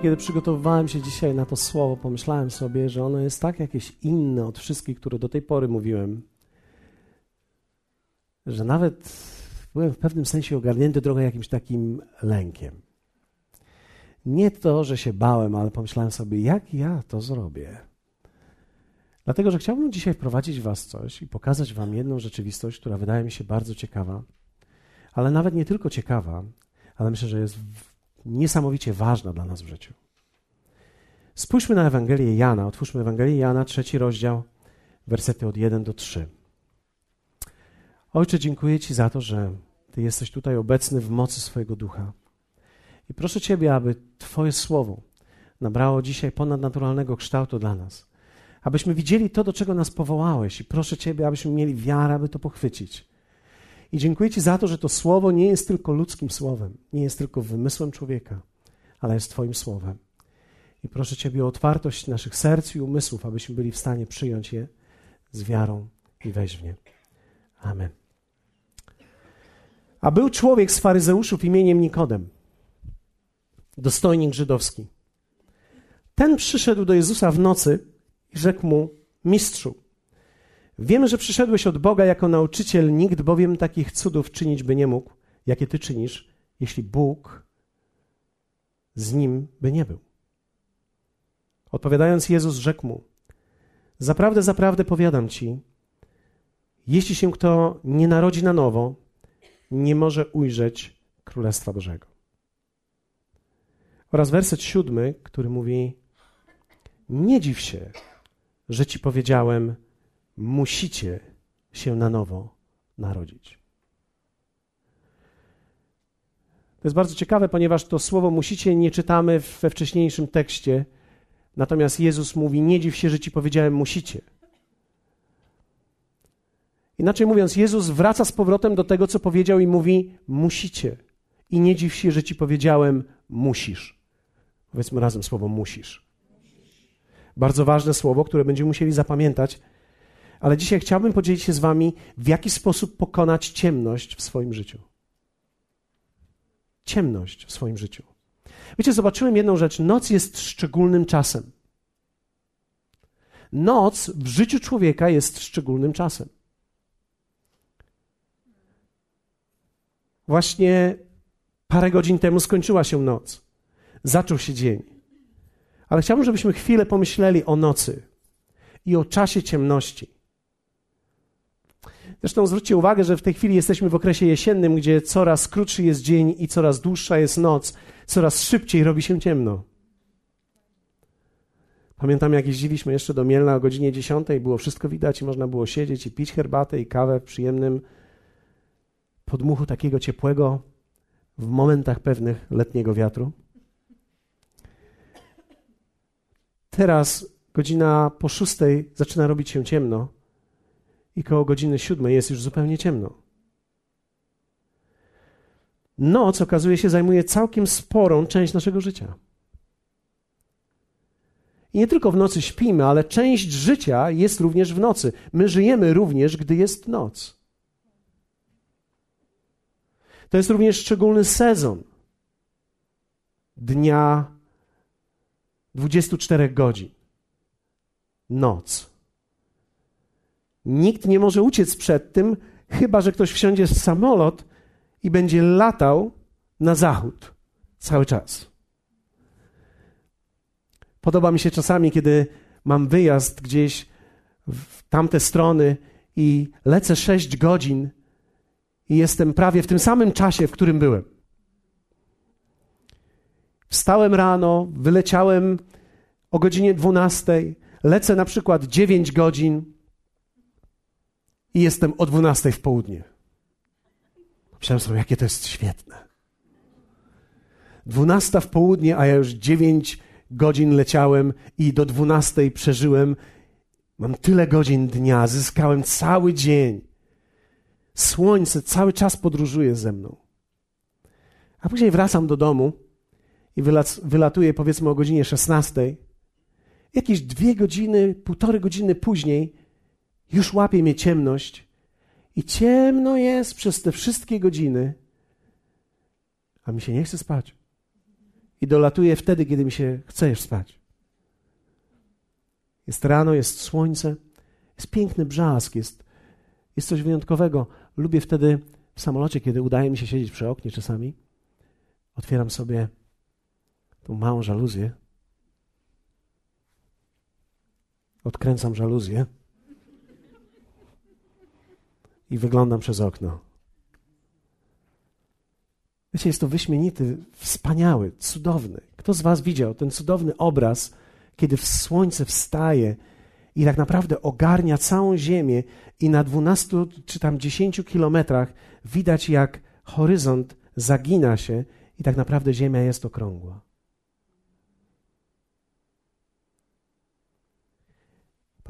Kiedy przygotowywałem się dzisiaj na to słowo, pomyślałem sobie, że ono jest tak jakieś inne od wszystkich, które do tej pory mówiłem, że nawet byłem w pewnym sensie ogarnięty trochę jakimś takim lękiem. Nie to, że się bałem, ale pomyślałem sobie, jak ja to zrobię. Dlatego, że chciałbym dzisiaj wprowadzić Was coś i pokazać Wam jedną rzeczywistość, która wydaje mi się bardzo ciekawa, ale nawet nie tylko ciekawa, ale myślę, że jest niesamowicie ważna dla nas w życiu. Spójrzmy na Ewangelię Jana. Otwórzmy Ewangelię Jana, trzeci rozdział, wersety od 1 do 3. Ojcze, dziękuję Ci za to, że Ty jesteś tutaj obecny w mocy swojego ducha. I proszę Ciebie, aby Twoje słowo nabrało dzisiaj ponadnaturalnego kształtu dla nas. Abyśmy widzieli to, do czego nas powołałeś. I proszę Ciebie, abyśmy mieli wiarę, aby to pochwycić. I dziękuję Ci za to, że to słowo nie jest tylko ludzkim słowem, nie jest tylko wymysłem człowieka, ale jest Twoim słowem. I proszę Ciebie o otwartość naszych serc i umysłów, abyśmy byli w stanie przyjąć je z wiarą i wejść w nie. Amen. A był człowiek z faryzeuszów imieniem Nikodem, dostojnik żydowski. Ten przyszedł do Jezusa w nocy i rzekł mu: Mistrzu, wiemy, że przyszedłeś od Boga jako nauczyciel, nikt bowiem takich cudów czynić by nie mógł, jakie ty czynisz, jeśli Bóg z nim by nie był. Odpowiadając, Jezus rzekł mu: Zaprawdę, zaprawdę powiadam ci, jeśli się kto nie narodzi na nowo, nie może ujrzeć Królestwa Bożego. Oraz werset siódmy, który mówi: Nie dziw się, że ci powiedziałem, musicie się na nowo narodzić. To jest bardzo ciekawe, ponieważ to słowo musicie nie czytamy we wcześniejszym tekście, natomiast Jezus mówi: Nie dziw się, że ci powiedziałem, musicie. Inaczej mówiąc, Jezus wraca z powrotem do tego, co powiedział i mówi: Musicie. I nie dziw się, że ci powiedziałem: Musisz. Powiedzmy razem słowo musisz. Bardzo ważne słowo, które będziemy musieli zapamiętać. Ale dzisiaj chciałbym podzielić się z Wami, w jaki sposób pokonać ciemność w swoim życiu. Ciemność w swoim życiu. Wiecie, zobaczyłem jedną rzecz. Noc jest szczególnym czasem. Noc w życiu człowieka jest szczególnym czasem. Właśnie parę godzin temu skończyła się noc. Zaczął się dzień. Ale chciałbym, żebyśmy chwilę pomyśleli o nocy i o czasie ciemności. Zresztą zwróćcie uwagę, że w tej chwili jesteśmy w okresie jesiennym, gdzie coraz krótszy jest dzień i coraz dłuższa jest noc, coraz szybciej robi się ciemno. Pamiętam, jak jeździliśmy jeszcze do Mielna o godzinie 10, było wszystko widać i można było siedzieć i pić herbatę i kawę w przyjemnym podmuchu takiego ciepłego w momentach pewnych letniego wiatru. Teraz godzina po szóstej zaczyna robić się ciemno i koło godziny siódmej jest już zupełnie ciemno. Noc, okazuje się, zajmuje całkiem sporą część naszego życia. I nie tylko w nocy śpimy, ale część życia jest również w nocy. My żyjemy również, gdy jest noc. To jest również szczególny sezon dnia 24 godzin. Noc. Nikt nie może uciec przed tym, chyba że ktoś wsiądzie w samolot i będzie latał na zachód cały czas. Podoba mi się czasami, kiedy mam wyjazd gdzieś w tamte strony i lecę 6 godzin i jestem prawie w tym samym czasie, w którym byłem. Wstałem rano, wyleciałem o godzinie 12, lecę na przykład 9 godzin i jestem o 12 w południe. Myślałem sobie, jakie to jest świetne. 12 w południe, a ja już 9 godzin leciałem i do 12 przeżyłem. Mam tyle godzin dnia, zyskałem cały dzień. Słońce cały czas podróżuje ze mną. A później wracam do domu i wylatuję powiedzmy o godzinie 16. Jakieś dwie godziny, półtorej godziny później już łapie mnie ciemność i ciemno jest przez te wszystkie godziny, a mi się nie chce spać. i dolatuję wtedy, kiedy mi się chce spać. Jest rano, jest słońce, jest piękny brzask, jest, jest coś wyjątkowego. Lubię wtedy w samolocie, kiedy udaje mi się siedzieć przy oknie czasami, otwieram sobie tą małą żaluzję, odkręcam żaluzję wyglądam przez okno. Wiecie, jest to wyśmienity, wspaniały, cudowny. Kto z Was widział ten cudowny obraz, kiedy słońce wstaje i tak naprawdę ogarnia całą Ziemię i na 12 czy tam 10 kilometrach widać, jak horyzont zagina się i tak naprawdę Ziemia jest okrągła.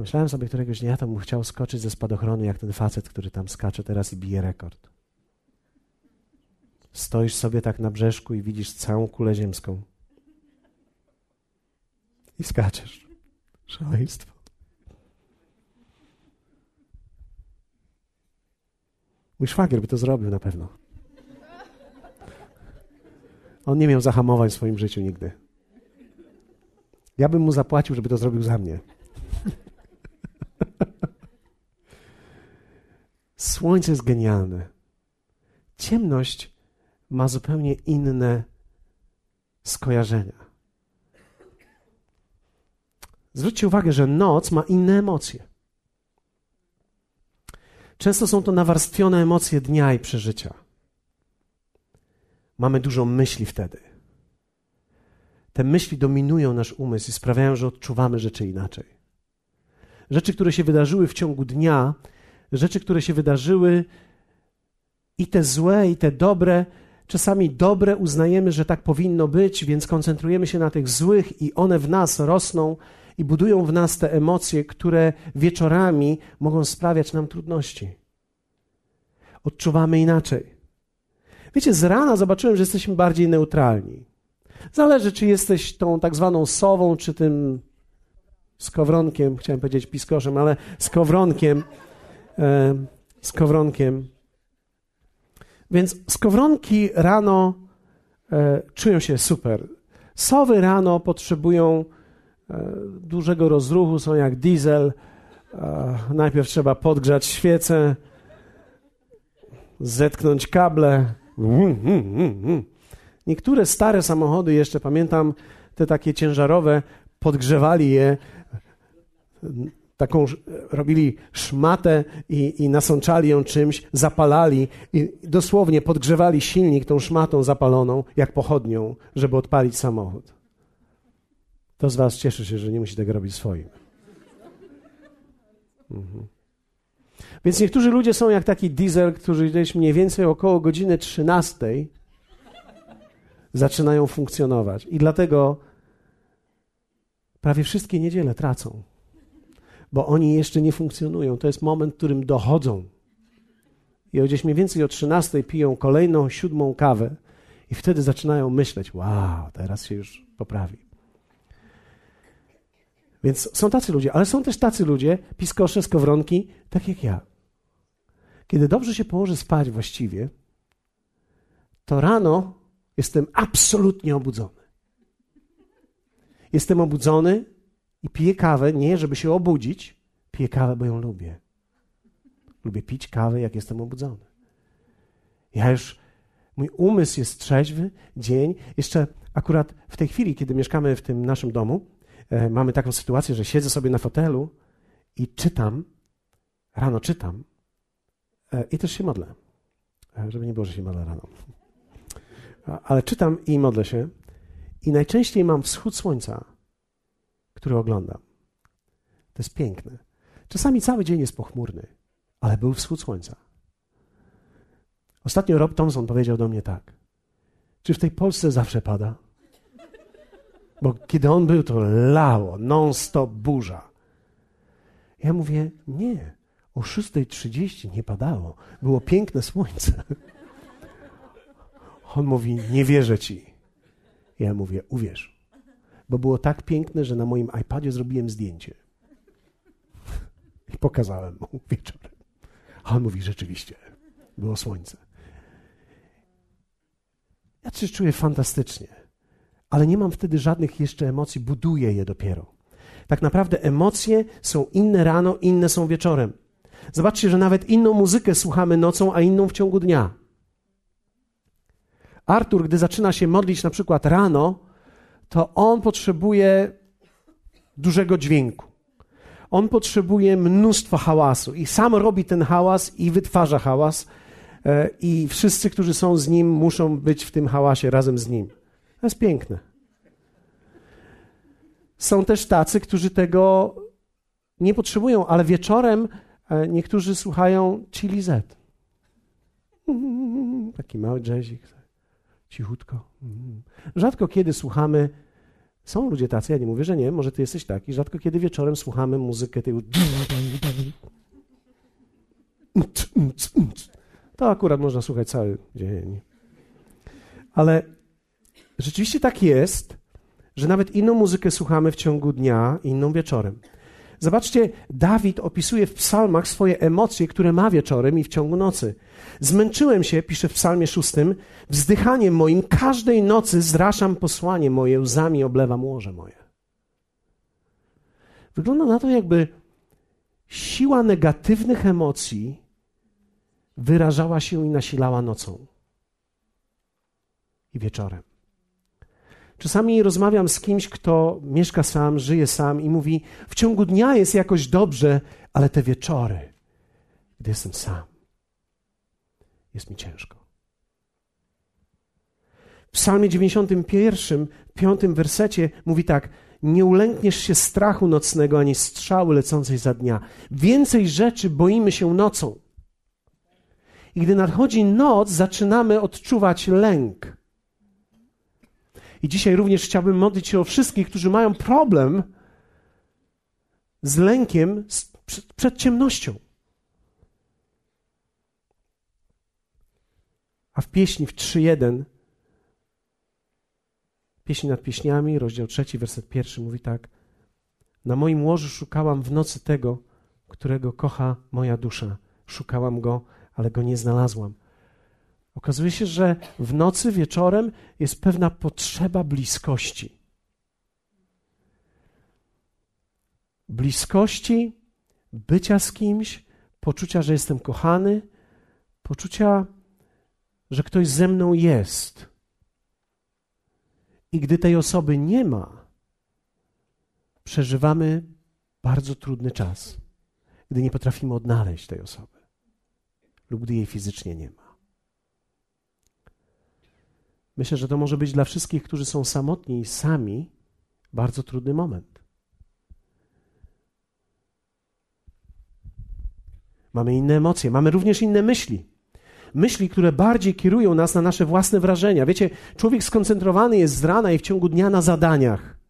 Pomyślałem sobie któregoś dnia, to bym chciał skoczyć ze spadochronu, jak ten facet, który tam skacze teraz i bije rekord. Stoisz sobie tak na brzeszku i widzisz całą kulę ziemską. I skaczesz. Szaleństwo. Mój szwagier by to zrobił na pewno. On nie miał zahamowań w swoim życiu nigdy. Ja bym mu zapłacił, żeby to zrobił za mnie. Słońce jest genialne. Ciemność ma zupełnie inne skojarzenia. Zwróćcie uwagę, że noc ma inne emocje. Często są to nawarstwione emocje dnia i przeżycia. Mamy dużo myśli wtedy. Te myśli dominują nasz umysł i sprawiają, że odczuwamy rzeczy inaczej. Rzeczy, które się wydarzyły w ciągu dnia, rzeczy, które się wydarzyły, i te złe, i te dobre, czasami dobre uznajemy, że tak powinno być, więc koncentrujemy się na tych złych i one w nas rosną i budują w nas te emocje, które wieczorami mogą sprawiać nam trudności. Odczuwamy inaczej. Wiecie, z rana zobaczyłem, że jesteśmy bardziej neutralni. Zależy, czy jesteś tą tak zwaną sową, czy tym skowronkiem, chciałem powiedzieć piskoszem, ale skowronkiem, e, skowronkiem. Więc skowronki rano e, czują się super. Sowy rano potrzebują e, dużego rozruchu, są jak diesel. Najpierw trzeba podgrzać świecę, zetknąć kable. Niektóre stare samochody, jeszcze pamiętam, te takie ciężarowe, podgrzewali je taką robili szmatę i, i nasączali ją czymś, zapalali i dosłownie podgrzewali silnik tą szmatą zapaloną, jak pochodnią, żeby odpalić samochód. To z Was cieszy się, że nie musi tego robić swoim. Mhm. Więc niektórzy ludzie są jak taki diesel, którzy gdzieś mniej więcej około godziny 13 zaczynają funkcjonować. I dlatego prawie wszystkie niedziele tracą bo oni jeszcze nie funkcjonują. To jest moment, w którym dochodzą. I gdzieś mniej więcej o 13 piją kolejną, siódmą kawę i wtedy zaczynają myśleć, wow, teraz się już poprawi. Więc są tacy ludzie, ale są też tacy ludzie, piskosze, skowronki, tak jak ja. Kiedy dobrze się położę spać właściwie, to rano jestem absolutnie obudzony. Jestem obudzony i piję kawę nie, żeby się obudzić, piję kawę, bo ją lubię. Lubię pić kawę, jak jestem obudzony. Ja już, mój umysł jest trzeźwy, dzień. Jeszcze akurat w tej chwili, kiedy mieszkamy w tym naszym domu, e, mamy taką sytuację, że siedzę sobie na fotelu i czytam, rano czytam e, i też się modlę. E, żeby nie było, że się modlę rano. Ale czytam i modlę się. I najczęściej mam wschód słońca który oglądam. To jest piękne. Czasami cały dzień jest pochmurny, ale był wschód słońca. Ostatnio Rob Thompson powiedział do mnie tak. Czy w tej Polsce zawsze pada? Bo kiedy on był, to lało, non-stop burza. Ja mówię, nie, o 6.30 nie padało. Było piękne słońce. On mówi, nie wierzę ci. Ja mówię, uwierz bo było tak piękne, że na moim iPadzie zrobiłem zdjęcie. I pokazałem mu wieczorem. A on mówi, rzeczywiście, było słońce. Ja się czuję fantastycznie, ale nie mam wtedy żadnych jeszcze emocji, buduję je dopiero. Tak naprawdę emocje są inne rano, inne są wieczorem. Zobaczcie, że nawet inną muzykę słuchamy nocą, a inną w ciągu dnia. Artur, gdy zaczyna się modlić na przykład rano, to on potrzebuje dużego dźwięku. On potrzebuje mnóstwa hałasu i sam robi ten hałas i wytwarza hałas, e, i wszyscy, którzy są z nim, muszą być w tym hałasie razem z nim. To jest piękne. Są też tacy, którzy tego nie potrzebują, ale wieczorem e, niektórzy słuchają Chili Z. Taki mały jazzik, cichutko. Rzadko kiedy słuchamy są ludzie tacy, ja nie mówię, że nie, może ty jesteś taki. Rzadko kiedy wieczorem słuchamy muzykę tej. To akurat można słuchać cały dzień. Ale rzeczywiście tak jest, że nawet inną muzykę słuchamy w ciągu dnia, inną wieczorem. Zobaczcie, Dawid opisuje w psalmach swoje emocje, które ma wieczorem i w ciągu nocy. Zmęczyłem się, pisze w psalmie szóstym, wzdychaniem moim każdej nocy zraszam posłanie moje, łzami oblewam łoże moje. Wygląda na to, jakby siła negatywnych emocji wyrażała się i nasilała nocą i wieczorem. Czasami rozmawiam z kimś, kto mieszka sam, żyje sam i mówi: W ciągu dnia jest jakoś dobrze, ale te wieczory, gdy jestem sam, jest mi ciężko. W Psalmie 91, piątym wersecie mówi tak: Nie ulękniesz się strachu nocnego ani strzały lecącej za dnia. Więcej rzeczy boimy się nocą. I gdy nadchodzi noc, zaczynamy odczuwać lęk. I dzisiaj również chciałbym modlić się o wszystkich, którzy mają problem z lękiem przed, ciemnością. A w pieśni w 3.1, pieśń nad pieśniami, rozdział trzeci, werset pierwszy mówi tak. Na moim łożu szukałam w nocy tego, którego kocha moja dusza. Szukałam go, ale go nie znalazłam. Okazuje się, że w nocy, wieczorem jest pewna potrzeba bliskości. Bliskości, bycia z kimś, poczucia, że jestem kochany, poczucia, że ktoś ze mną jest. I gdy tej osoby nie ma, przeżywamy bardzo trudny czas, gdy nie potrafimy odnaleźć tej osoby lub gdy jej fizycznie nie ma. Myślę, że to może być dla wszystkich, którzy są samotni i sami, bardzo trudny moment. Mamy inne emocje, mamy również inne myśli. Myśli, które bardziej kierują nas na nasze własne wrażenia. Wiecie, człowiek skoncentrowany jest z rana i w ciągu dnia na zadaniach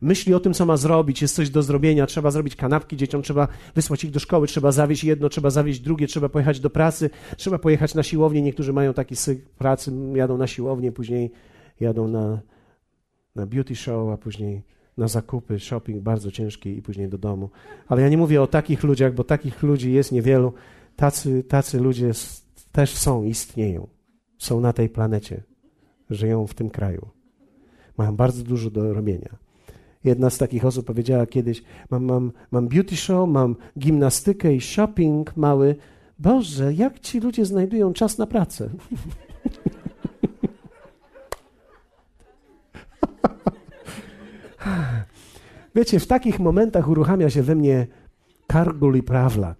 myśli o tym, co ma zrobić, jest coś do zrobienia, trzeba zrobić kanapki dzieciom, trzeba wysłać ich do szkoły, trzeba zawieźć jedno, trzeba zawieźć drugie, trzeba pojechać do pracy, trzeba pojechać na siłownię. Niektórzy mają taki syk pracy, jadą na siłownię, później jadą na, na beauty show, a później na zakupy, shopping bardzo ciężki i później do domu. Ale ja nie mówię o takich ludziach, bo takich ludzi jest niewielu. Tacy, tacy ludzie też są, istnieją. Są na tej planecie. Żyją w tym kraju. Mają bardzo dużo do robienia. Jedna z takich osób powiedziała kiedyś: Mam, mam, mam beauty show, mam gimnastykę i shopping mały. Boże, jak ci ludzie znajdują czas na pracę? Wiecie, w takich momentach uruchamia się we mnie kargul i prawlak.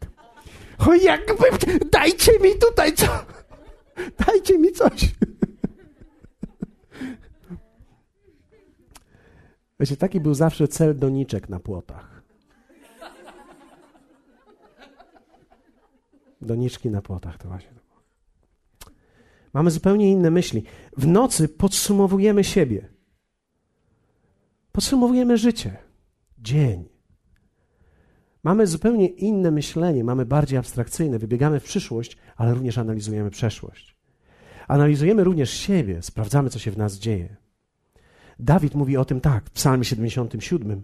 O, jakby, dajcie mi tutaj co, dajcie mi coś. Wiecie, taki był zawsze cel doniczek na płotach. Doniczki na płotach to właśnie. Mamy zupełnie inne myśli. W nocy podsumowujemy siebie. Podsumowujemy życie, dzień. Mamy zupełnie inne myślenie, mamy bardziej abstrakcyjne. Wybiegamy w przyszłość, ale również analizujemy przeszłość. Analizujemy również siebie, sprawdzamy, co się w nas dzieje. Dawid mówi o tym tak, w Psalmie 77,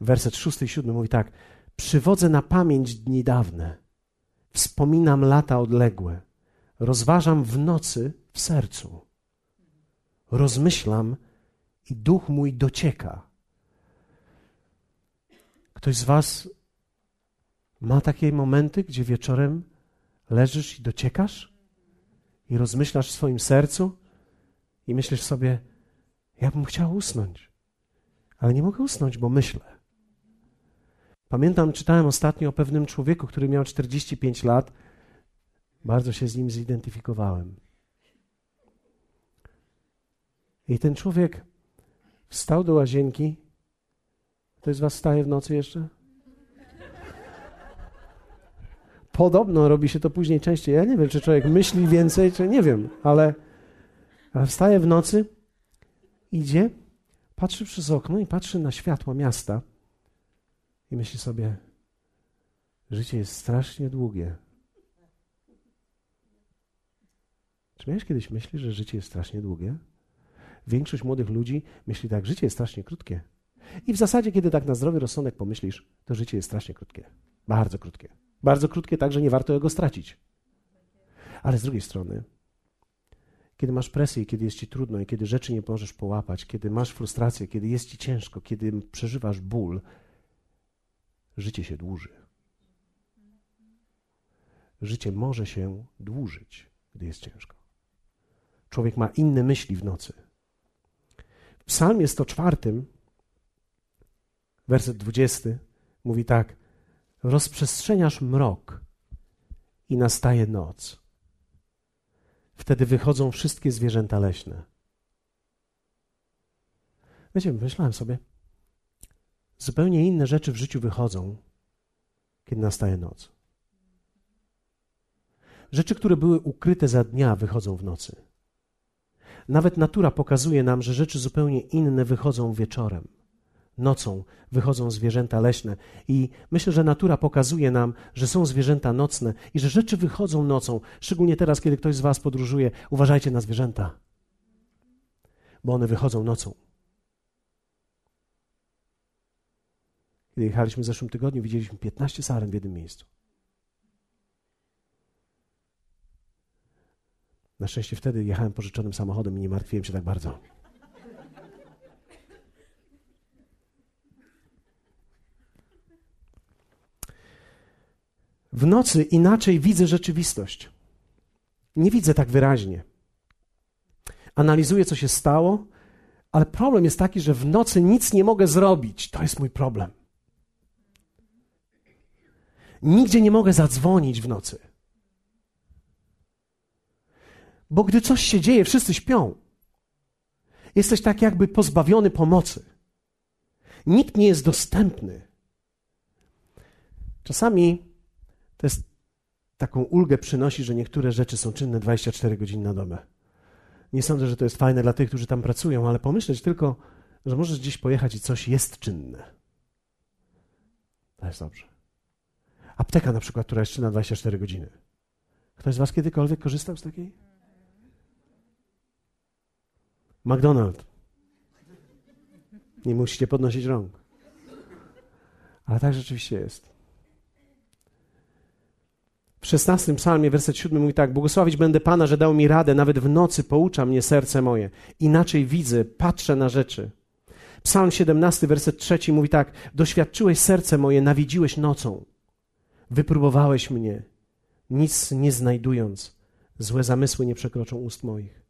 werset 6 i 7 mówi tak: Przywodzę na pamięć dni dawne, wspominam lata odległe, rozważam w nocy w sercu, rozmyślam i duch mój docieka. Ktoś z Was ma takie momenty, gdzie wieczorem leżysz i dociekasz? I rozmyślasz w swoim sercu? I myślisz sobie, ja bym chciał usnąć, ale nie mogę usnąć, bo myślę. Pamiętam, czytałem ostatnio o pewnym człowieku, który miał 45 lat. Bardzo się z nim zidentyfikowałem. I ten człowiek wstał do łazienki. Ktoś z Was wstaje w nocy jeszcze? Podobno robi się to później częściej. Ja nie wiem, czy człowiek myśli więcej, czy nie wiem, ale, wstaje w nocy, idzie, patrzy przez okno i patrzy na światła miasta i myśli sobie, życie jest strasznie długie. Czy miałeś kiedyś myśli, że życie jest strasznie długie? Większość młodych ludzi myśli tak, życie jest strasznie krótkie. I w zasadzie, kiedy tak na zdrowy rozsądek pomyślisz, to życie jest strasznie krótkie. Bardzo krótkie. Bardzo krótkie, tak, że nie warto go stracić. Ale z drugiej strony, kiedy masz presję, kiedy jest ci trudno i kiedy rzeczy nie możesz połapać, kiedy masz frustrację, kiedy jest ci ciężko, kiedy przeżywasz ból, życie się dłuży. Życie może się dłużyć, gdy jest ciężko. Człowiek ma inne myśli w nocy. W psalmie 104, werset 20, mówi tak: Rozprzestrzeniasz mrok i nastaje noc. Wtedy wychodzą wszystkie zwierzęta leśne. Wiecie, myślałem sobie, zupełnie inne rzeczy w życiu wychodzą, kiedy nastaje noc. Rzeczy, które były ukryte za dnia, wychodzą w nocy. Nawet natura pokazuje nam, że rzeczy zupełnie inne wychodzą wieczorem. Nocą wychodzą zwierzęta leśne i myślę, że natura pokazuje nam, że są zwierzęta nocne i że rzeczy wychodzą nocą. Szczególnie teraz, kiedy ktoś z Was podróżuje, uważajcie na zwierzęta, bo one wychodzą nocą. Kiedy jechaliśmy w zeszłym tygodniu, widzieliśmy 15 saren w jednym miejscu. Na szczęście wtedy jechałem pożyczonym samochodem i nie martwiłem się tak bardzo. W nocy inaczej widzę rzeczywistość. Nie widzę tak wyraźnie. Analizuję, co się stało, ale problem jest taki, że w nocy nic nie mogę zrobić. To jest mój problem. Nigdzie nie mogę zadzwonić w nocy. Bo gdy coś się dzieje, wszyscy śpią. Jesteś tak jakby pozbawiony pomocy. Nikt nie jest dostępny. Czasami to jest taką ulgę przynosi, że niektóre rzeczy są czynne 24 godziny na dobę. Nie sądzę, że to jest fajne dla tych, którzy tam pracują, ale pomyśleć tylko, że możesz gdzieś pojechać i coś jest czynne. To jest dobrze. Apteka na przykład, która jest czynna 24 godziny. Ktoś z Was kiedykolwiek korzystał z takiej? McDonald's. Nie musicie podnosić rąk. Ale tak rzeczywiście jest. W szesnastym psalmie, werset siódmy mówi tak, błogosławić będę Pana, że dał mi radę, nawet w nocy poucza mnie serce moje. Inaczej widzę, patrzę na rzeczy. Psalm 17, werset trzeci mówi tak, doświadczyłeś serce moje, nawiedziłeś nocą. Wypróbowałeś mnie, nic nie znajdując. Złe zamysły nie przekroczą ust moich.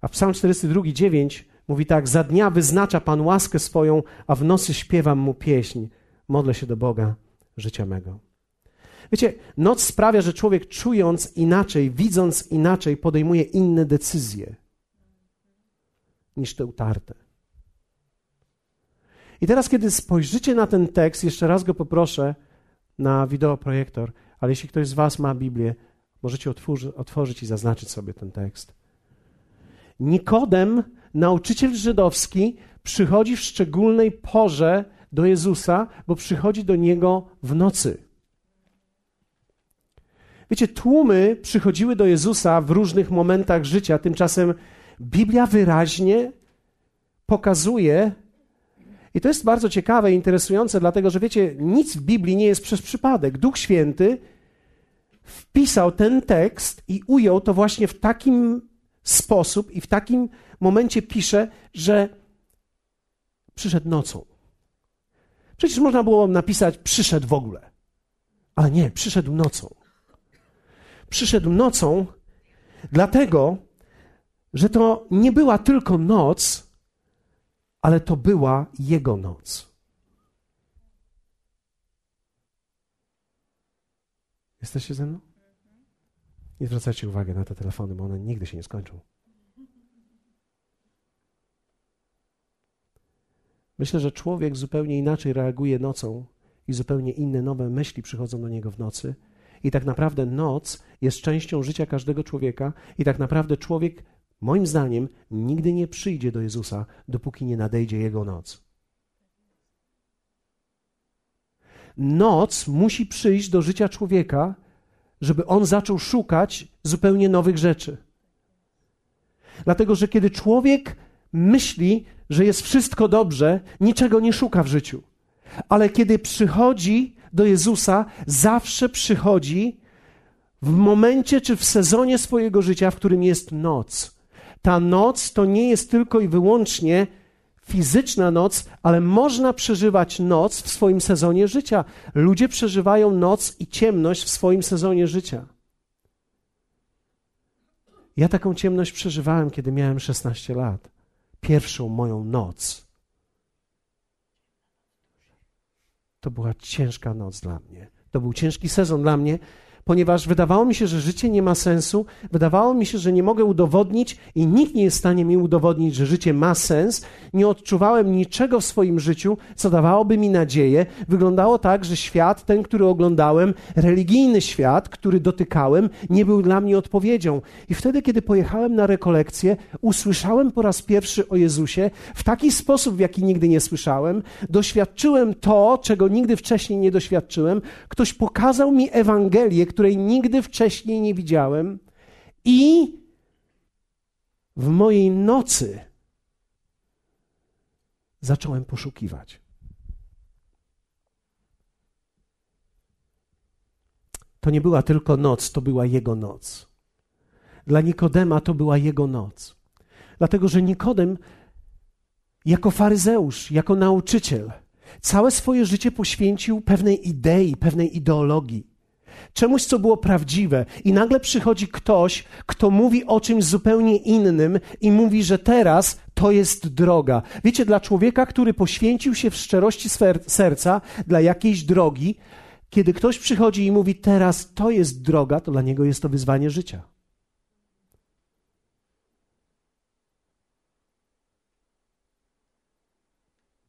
A Psalm 42, 9 mówi tak, za dnia wyznacza Pan łaskę swoją, a w nocy śpiewam Mu pieśń. Modlę się do Boga życia mego. Wiecie, noc sprawia, że człowiek czując inaczej, widząc inaczej, podejmuje inne decyzje niż te utarte. I teraz, kiedy spojrzycie na ten tekst, jeszcze raz go poproszę na wideoprojektor, ale jeśli ktoś z Was ma Biblię, możecie otworzy, otworzyć i zaznaczyć sobie ten tekst. Nikodem, nauczyciel żydowski, przychodzi w szczególnej porze do Jezusa, bo przychodzi do niego w nocy. Wiecie, tłumy przychodziły do Jezusa w różnych momentach życia, tymczasem Biblia wyraźnie pokazuje, i to jest bardzo ciekawe i interesujące, dlatego że wiecie, nic w Biblii nie jest przez przypadek. Duch Święty wpisał ten tekst i ujął to właśnie w takim sposób i w takim momencie pisze, że przyszedł nocą. Przecież można było napisać przyszedł w ogóle. Ale nie, przyszedł nocą. Przyszedł nocą, dlatego, że to nie była tylko noc, ale to była Jego noc. Jesteście ze mną? Nie zwracajcie uwagi na te telefony, bo one nigdy się nie skończą. Myślę, że człowiek zupełnie inaczej reaguje nocą i zupełnie inne nowe myśli przychodzą do niego w nocy. I tak naprawdę noc jest częścią życia każdego człowieka, i tak naprawdę człowiek, moim zdaniem, nigdy nie przyjdzie do Jezusa, dopóki nie nadejdzie jego noc. Noc musi przyjść do życia człowieka, żeby on zaczął szukać zupełnie nowych rzeczy. Dlatego, że kiedy człowiek myśli, że jest wszystko dobrze, niczego nie szuka w życiu. Ale kiedy przychodzi do Jezusa, zawsze przychodzi w momencie czy w sezonie swojego życia, w którym jest noc. Ta noc to nie jest tylko i wyłącznie fizyczna noc, ale można przeżywać noc w swoim sezonie życia. Ludzie przeżywają noc i ciemność w swoim sezonie życia. Ja taką ciemność przeżywałem, kiedy miałem 16 lat. Pierwszą moją noc. To była ciężka noc dla mnie. To był ciężki sezon dla mnie, ponieważ wydawało mi się, że życie nie ma sensu, wydawało mi się, że nie mogę udowodnić i nikt nie jest w stanie mi udowodnić, że życie ma sens. Nie odczuwałem niczego w swoim życiu, co dawałoby mi nadzieję. Wyglądało tak, że świat, ten, który oglądałem, religijny świat, który dotykałem, nie był dla mnie odpowiedzią. I wtedy, kiedy pojechałem na rekolekcję, usłyszałem po raz pierwszy o Jezusie w taki sposób, w jaki nigdy nie słyszałem. Doświadczyłem to, czego nigdy wcześniej nie doświadczyłem. Ktoś pokazał mi Ewangelię, której nigdy wcześniej nie widziałem, i w mojej nocy zacząłem poszukiwać. To nie była tylko noc, to była jego noc. Dla Nikodema to była jego noc. Dlatego, że Nikodem, jako faryzeusz, jako nauczyciel, całe swoje życie poświęcił pewnej idei, pewnej ideologii czemuś, co było prawdziwe, i nagle przychodzi ktoś, kto mówi o czymś zupełnie innym i mówi, że teraz to jest droga. Wiecie, dla człowieka, który poświęcił się w szczerości serca dla jakiejś drogi, kiedy ktoś przychodzi i mówi, teraz to jest droga, to dla niego jest to wyzwanie życia.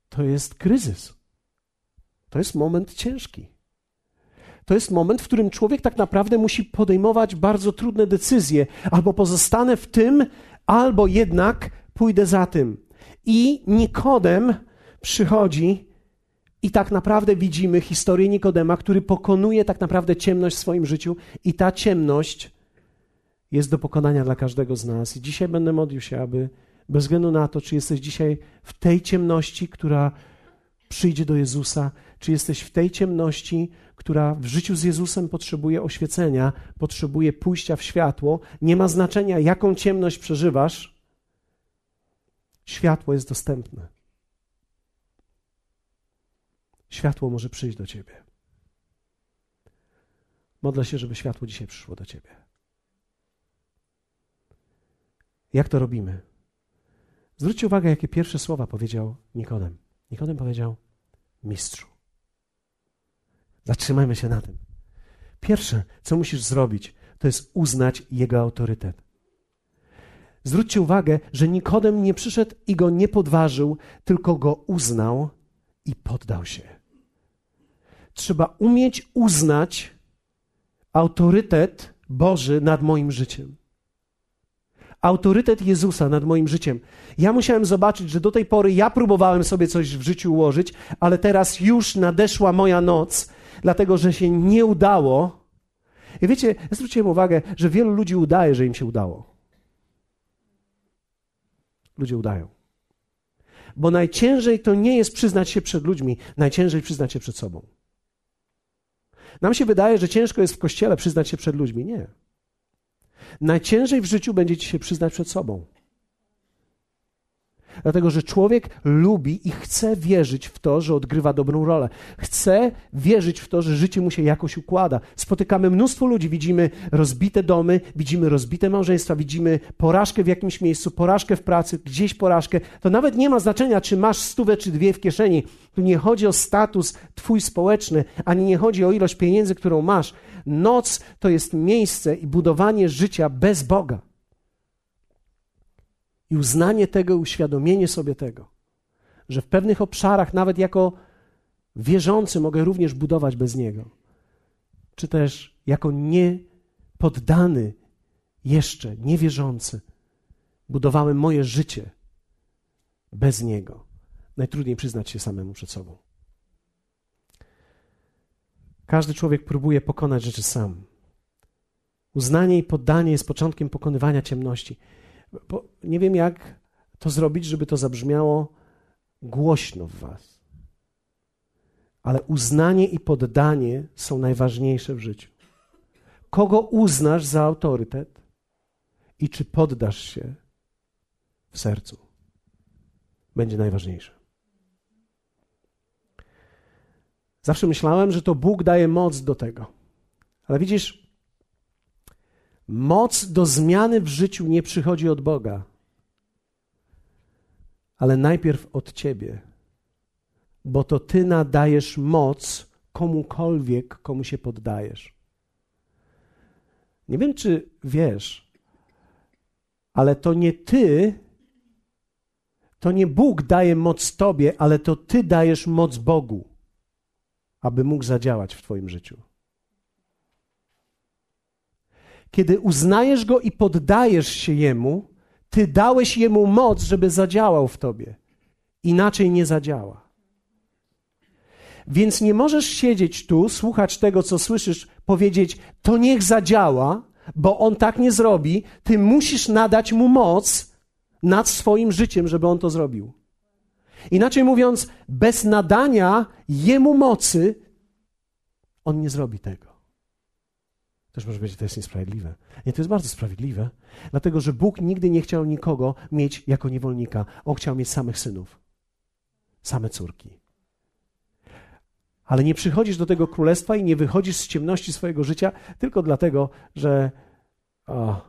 To jest kryzys. To jest moment ciężki to jest moment, w którym człowiek tak naprawdę musi podejmować bardzo trudne decyzje. Albo pozostanę w tym, albo jednak pójdę za tym. I Nikodem przychodzi i tak naprawdę widzimy historię Nikodema, który pokonuje tak naprawdę ciemność w swoim życiu i ta ciemność jest do pokonania dla każdego z nas. I dzisiaj będę modlił się, aby bez względu na to, czy jesteś dzisiaj w tej ciemności, która przyjdzie do Jezusa, czy jesteś w tej ciemności, która w życiu z Jezusem potrzebuje oświecenia, potrzebuje pójścia w światło. Nie ma znaczenia, jaką ciemność przeżywasz, światło jest dostępne. Światło może przyjść do ciebie. Modlę się, żeby światło dzisiaj przyszło do ciebie. Jak to robimy? Zwróćcie uwagę, jakie pierwsze słowa powiedział Nikodem. Nikodem powiedział: Mistrzu. Zatrzymajmy się na tym. Pierwsze, co musisz zrobić, to jest uznać jego autorytet. Zwróćcie uwagę, że Nikodem nie przyszedł i go nie podważył, tylko go uznał i poddał się. Trzeba umieć uznać autorytet Boży nad moim życiem. Autorytet Jezusa nad moim życiem. Ja musiałem zobaczyć, że do tej pory ja próbowałem sobie coś w życiu ułożyć, ale teraz już nadeszła moja noc, dlatego że się nie udało. I wiecie, ja zwróciłem uwagę, że wielu ludzi udaje, że im się udało. Ludzie udają. Bo najciężej to nie jest przyznać się przed ludźmi, najciężej przyznać się przed sobą. Nam się wydaje, że ciężko jest w kościele przyznać się przed ludźmi. Nie. Najciężej w życiu będzie ci się przyznać przed sobą. Dlatego, że człowiek lubi i chce wierzyć w to, że odgrywa dobrą rolę. Chce wierzyć w to, że życie mu się jakoś układa. Spotykamy mnóstwo ludzi, widzimy rozbite domy, widzimy rozbite małżeństwa, widzimy porażkę w jakimś miejscu, porażkę w pracy, gdzieś porażkę. To nawet nie ma znaczenia, czy masz stówę, czy dwie w kieszeni. Tu nie chodzi o status twój społeczny, ani nie chodzi o ilość pieniędzy, którą masz. Noc to jest miejsce i budowanie życia bez Boga. I uznanie tego, uświadomienie sobie tego, że w pewnych obszarach, nawet jako wierzący, mogę również budować bez Niego. Czy też jako niepoddany, jeszcze niewierzący, budowałem moje życie bez Niego. Najtrudniej przyznać się samemu przed sobą. Każdy człowiek próbuje pokonać rzeczy sam. Uznanie i poddanie jest początkiem pokonywania ciemności. Bo nie wiem, jak to zrobić, żeby to zabrzmiało głośno w Was. Ale uznanie i poddanie są najważniejsze w życiu. Kogo uznasz za autorytet i czy poddasz się w sercu, będzie najważniejsze. Zawsze myślałem, że to Bóg daje moc do tego. Ale widzisz, Moc do zmiany w życiu nie przychodzi od Boga, ale najpierw od Ciebie, bo to Ty nadajesz moc komukolwiek, komu się poddajesz. Nie wiem, czy wiesz, ale to nie Ty, to nie Bóg daje moc Tobie, ale to Ty dajesz moc Bogu, aby mógł zadziałać w Twoim życiu. Kiedy uznajesz go i poddajesz się jemu, ty dałeś jemu moc, żeby zadziałał w tobie. Inaczej nie zadziała. Więc nie możesz siedzieć tu, słuchać tego, co słyszysz, powiedzieć, to niech zadziała, bo on tak nie zrobi. Ty musisz nadać mu moc nad swoim życiem, żeby on to zrobił. Inaczej mówiąc, bez nadania jemu mocy, on nie zrobi tego. Też może powiedzieć, to jest niesprawiedliwe. Nie, to jest bardzo sprawiedliwe, dlatego że Bóg nigdy nie chciał nikogo mieć jako niewolnika. On chciał mieć samych synów, same córki. Ale nie przychodzisz do tego królestwa i nie wychodzisz z ciemności swojego życia tylko dlatego, że o,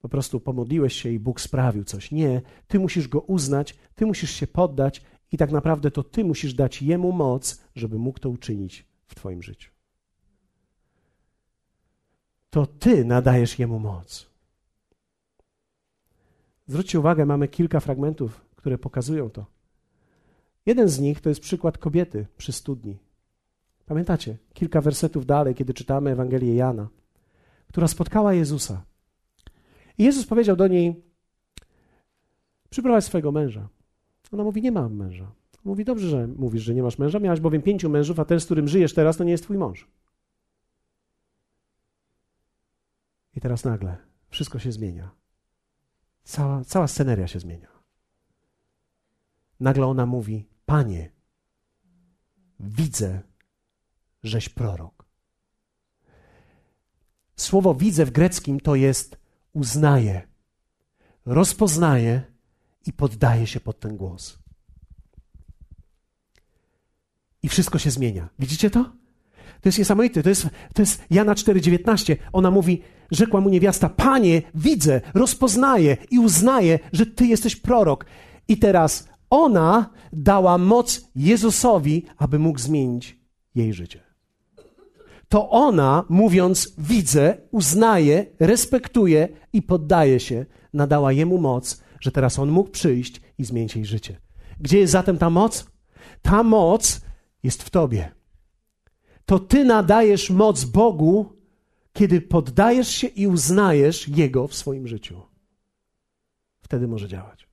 po prostu pomodliłeś się i Bóg sprawił coś. Nie, ty musisz go uznać, ty musisz się poddać i tak naprawdę to ty musisz dać jemu moc, żeby mógł to uczynić w twoim życiu to Ty nadajesz Jemu moc. Zwróćcie uwagę, mamy kilka fragmentów, które pokazują to. Jeden z nich to jest przykład kobiety przy studni. Pamiętacie, kilka wersetów dalej, kiedy czytamy Ewangelię Jana, która spotkała Jezusa. I Jezus powiedział do niej: Przyprowadź swojego męża. Ona mówi: Nie mam męża. Mówi: Dobrze, że mówisz, że nie masz męża. Miałaś bowiem pięciu mężów, a ten, z którym żyjesz teraz, to nie jest twój mąż. I teraz nagle wszystko się zmienia. Cała, cała sceneria się zmienia. Nagle ona mówi: Panie, widzę, żeś prorok. Słowo widzę w greckim to jest uznaje, rozpoznaje i poddaje się pod ten głos. I wszystko się zmienia. Widzicie to? To jest niesamowite. To jest, to jest Jana 4,19. Ona mówi, rzekła mu niewiasta, Panie, widzę, rozpoznaję i uznaję, że Ty jesteś prorok. I teraz ona dała moc Jezusowi, aby mógł zmienić jej życie. To ona, mówiąc, widzę, uznaje, respektuje i poddaje się, nadała jemu moc, że teraz on mógł przyjść i zmienić jej życie. Gdzie jest zatem ta moc? Ta moc jest w tobie to ty nadajesz moc Bogu, kiedy poddajesz się i uznajesz Jego w swoim życiu. Wtedy może działać.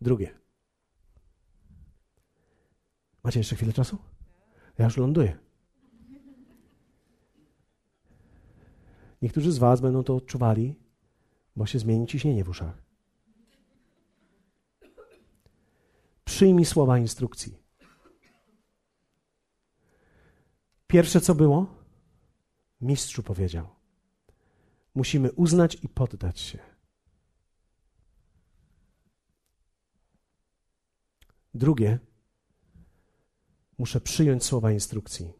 Drugie. Macie jeszcze chwilę czasu? Ja już ląduję. Niektórzy z Was będą to odczuwali, bo się zmieni ciśnienie w uszach. Przyjmij słowa instrukcji. Pierwsze co było? Mistrzu powiedział: Musimy uznać i poddać się. Drugie, muszę przyjąć słowa instrukcji.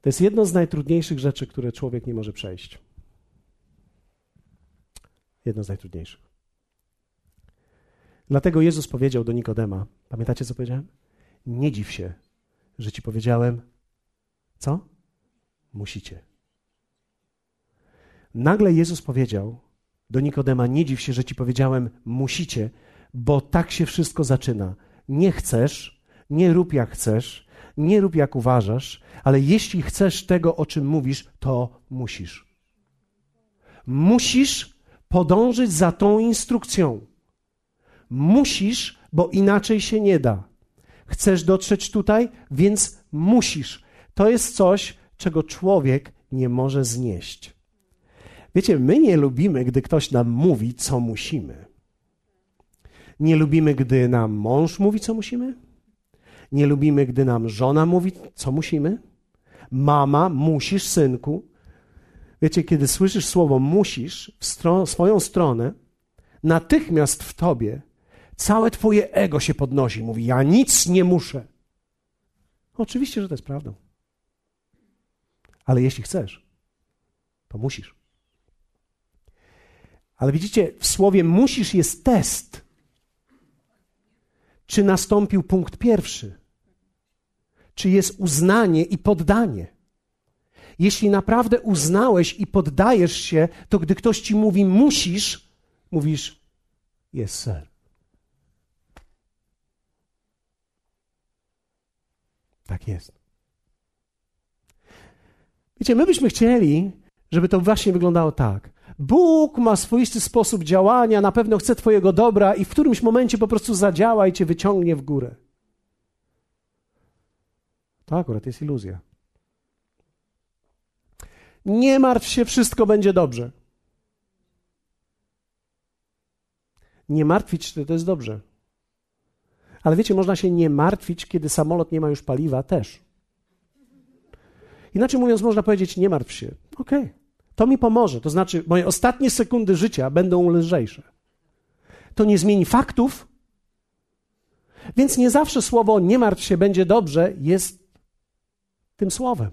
To jest jedno z najtrudniejszych rzeczy, które człowiek nie może przejść. Jedno z najtrudniejszych. Dlatego Jezus powiedział do Nikodema: Pamiętacie, co powiedziałem? Nie dziw się, że ci powiedziałem, co? Musicie. Nagle Jezus powiedział do Nikodema: Nie dziw się, że ci powiedziałem, musicie, bo tak się wszystko zaczyna. Nie chcesz, nie rób jak chcesz, nie rób jak uważasz, ale jeśli chcesz tego, o czym mówisz, to musisz. Musisz podążyć za tą instrukcją. Musisz, bo inaczej się nie da. Chcesz dotrzeć tutaj, więc musisz. To jest coś, czego człowiek nie może znieść. Wiecie, my nie lubimy, gdy ktoś nam mówi, co musimy. Nie lubimy, gdy nam mąż mówi, co musimy. Nie lubimy, gdy nam żona mówi, co musimy. Mama, musisz, synku. Wiecie, kiedy słyszysz słowo musisz w swoją stronę, natychmiast w tobie całe twoje ego się podnosi. Mówi, ja nic nie muszę. Oczywiście, że to jest prawdą. Ale jeśli chcesz, to musisz. Ale widzicie, w słowie musisz jest test. Czy nastąpił punkt pierwszy? Czy jest uznanie i poddanie? Jeśli naprawdę uznałeś i poddajesz się, to gdy ktoś ci mówi musisz, mówisz jest ser. Tak jest. Wiecie, my byśmy chcieli, żeby to właśnie wyglądało tak. Bóg ma swoisty sposób działania, na pewno chce Twojego dobra i w którymś momencie po prostu zadziała i Cię wyciągnie w górę. To akurat jest iluzja. Nie martw się, wszystko będzie dobrze. Nie martwić się to jest dobrze. Ale wiecie, można się nie martwić, kiedy samolot nie ma już paliwa też. Inaczej mówiąc, można powiedzieć: Nie martw się. Okej, okay. to mi pomoże. To znaczy, moje ostatnie sekundy życia będą lżejsze. To nie zmieni faktów, więc nie zawsze słowo nie martw się będzie dobrze jest tym słowem.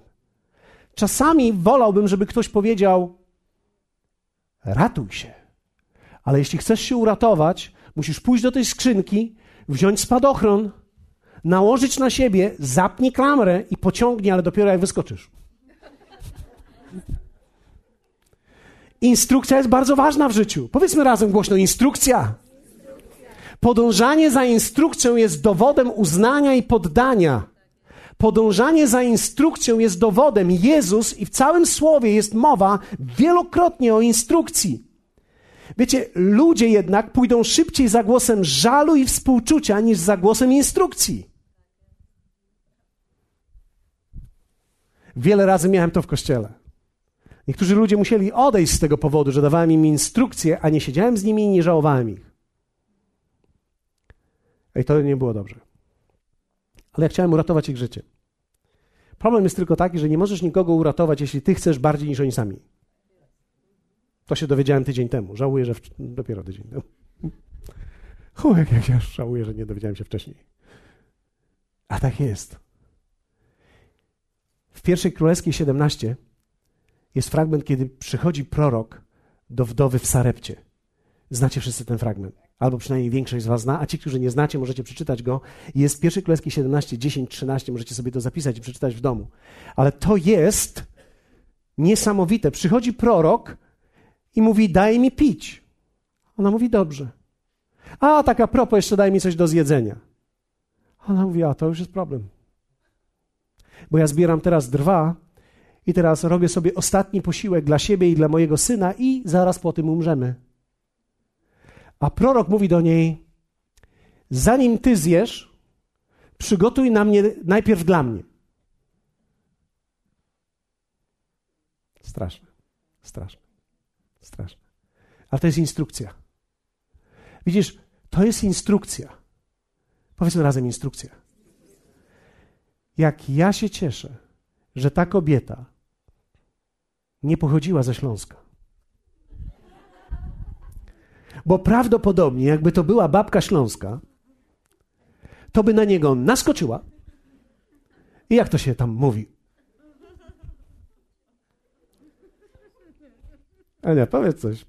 Czasami wolałbym, żeby ktoś powiedział: ratuj się. Ale jeśli chcesz się uratować, musisz pójść do tej skrzynki, wziąć spadochron, nałożyć na siebie, zapnij klamrę i pociągnij, ale dopiero jak wyskoczysz. Instrukcja jest bardzo ważna w życiu. Powiedzmy razem głośno: instrukcja. Podążanie za instrukcją jest dowodem uznania i poddania. Podążanie za instrukcją jest dowodem. Jezus i w całym słowie jest mowa wielokrotnie o instrukcji. Wiecie, ludzie jednak pójdą szybciej za głosem żalu i współczucia niż za głosem instrukcji. Wiele razy miałem to w kościele. Niektórzy ludzie musieli odejść z tego powodu, że dawałem im instrukcje, a nie siedziałem z nimi i nie żałowałem ich. I to nie było dobrze. Ale ja chciałem uratować ich życie. Problem jest tylko taki, że nie możesz nikogo uratować, jeśli ty chcesz bardziej niż oni sami. To się dowiedziałem tydzień temu. Żałuję, że w... dopiero tydzień temu. Jak, jak ja żałuję, że nie dowiedziałem się wcześniej. A tak jest. Pierwszej królewskiej 17 jest fragment, kiedy przychodzi prorok do wdowy w Sarepcie. Znacie wszyscy ten fragment. Albo przynajmniej większość z was zna, a ci, którzy nie znacie, możecie przeczytać go. Jest pierwszy królewski 17, 10, 13, możecie sobie to zapisać i przeczytać w domu. Ale to jest niesamowite. Przychodzi prorok i mówi: Daj mi pić. Ona mówi: Dobrze. A tak a propos, jeszcze daj mi coś do zjedzenia. Ona mówi: A to już jest problem. Bo ja zbieram teraz drwa i teraz robię sobie ostatni posiłek dla siebie i dla mojego syna, i zaraz po tym umrzemy. A prorok mówi do niej: Zanim ty zjesz, przygotuj na mnie najpierw dla mnie. Straszne, straszne. Straszne. Ale to jest instrukcja. Widzisz, to jest instrukcja. Powiedzmy razem instrukcja. Jak ja się cieszę, że ta kobieta nie pochodziła ze Śląska. Bo prawdopodobnie, jakby to była babka śląska, to by na niego naskoczyła. I jak to się tam mówi? Ania, powiedz coś.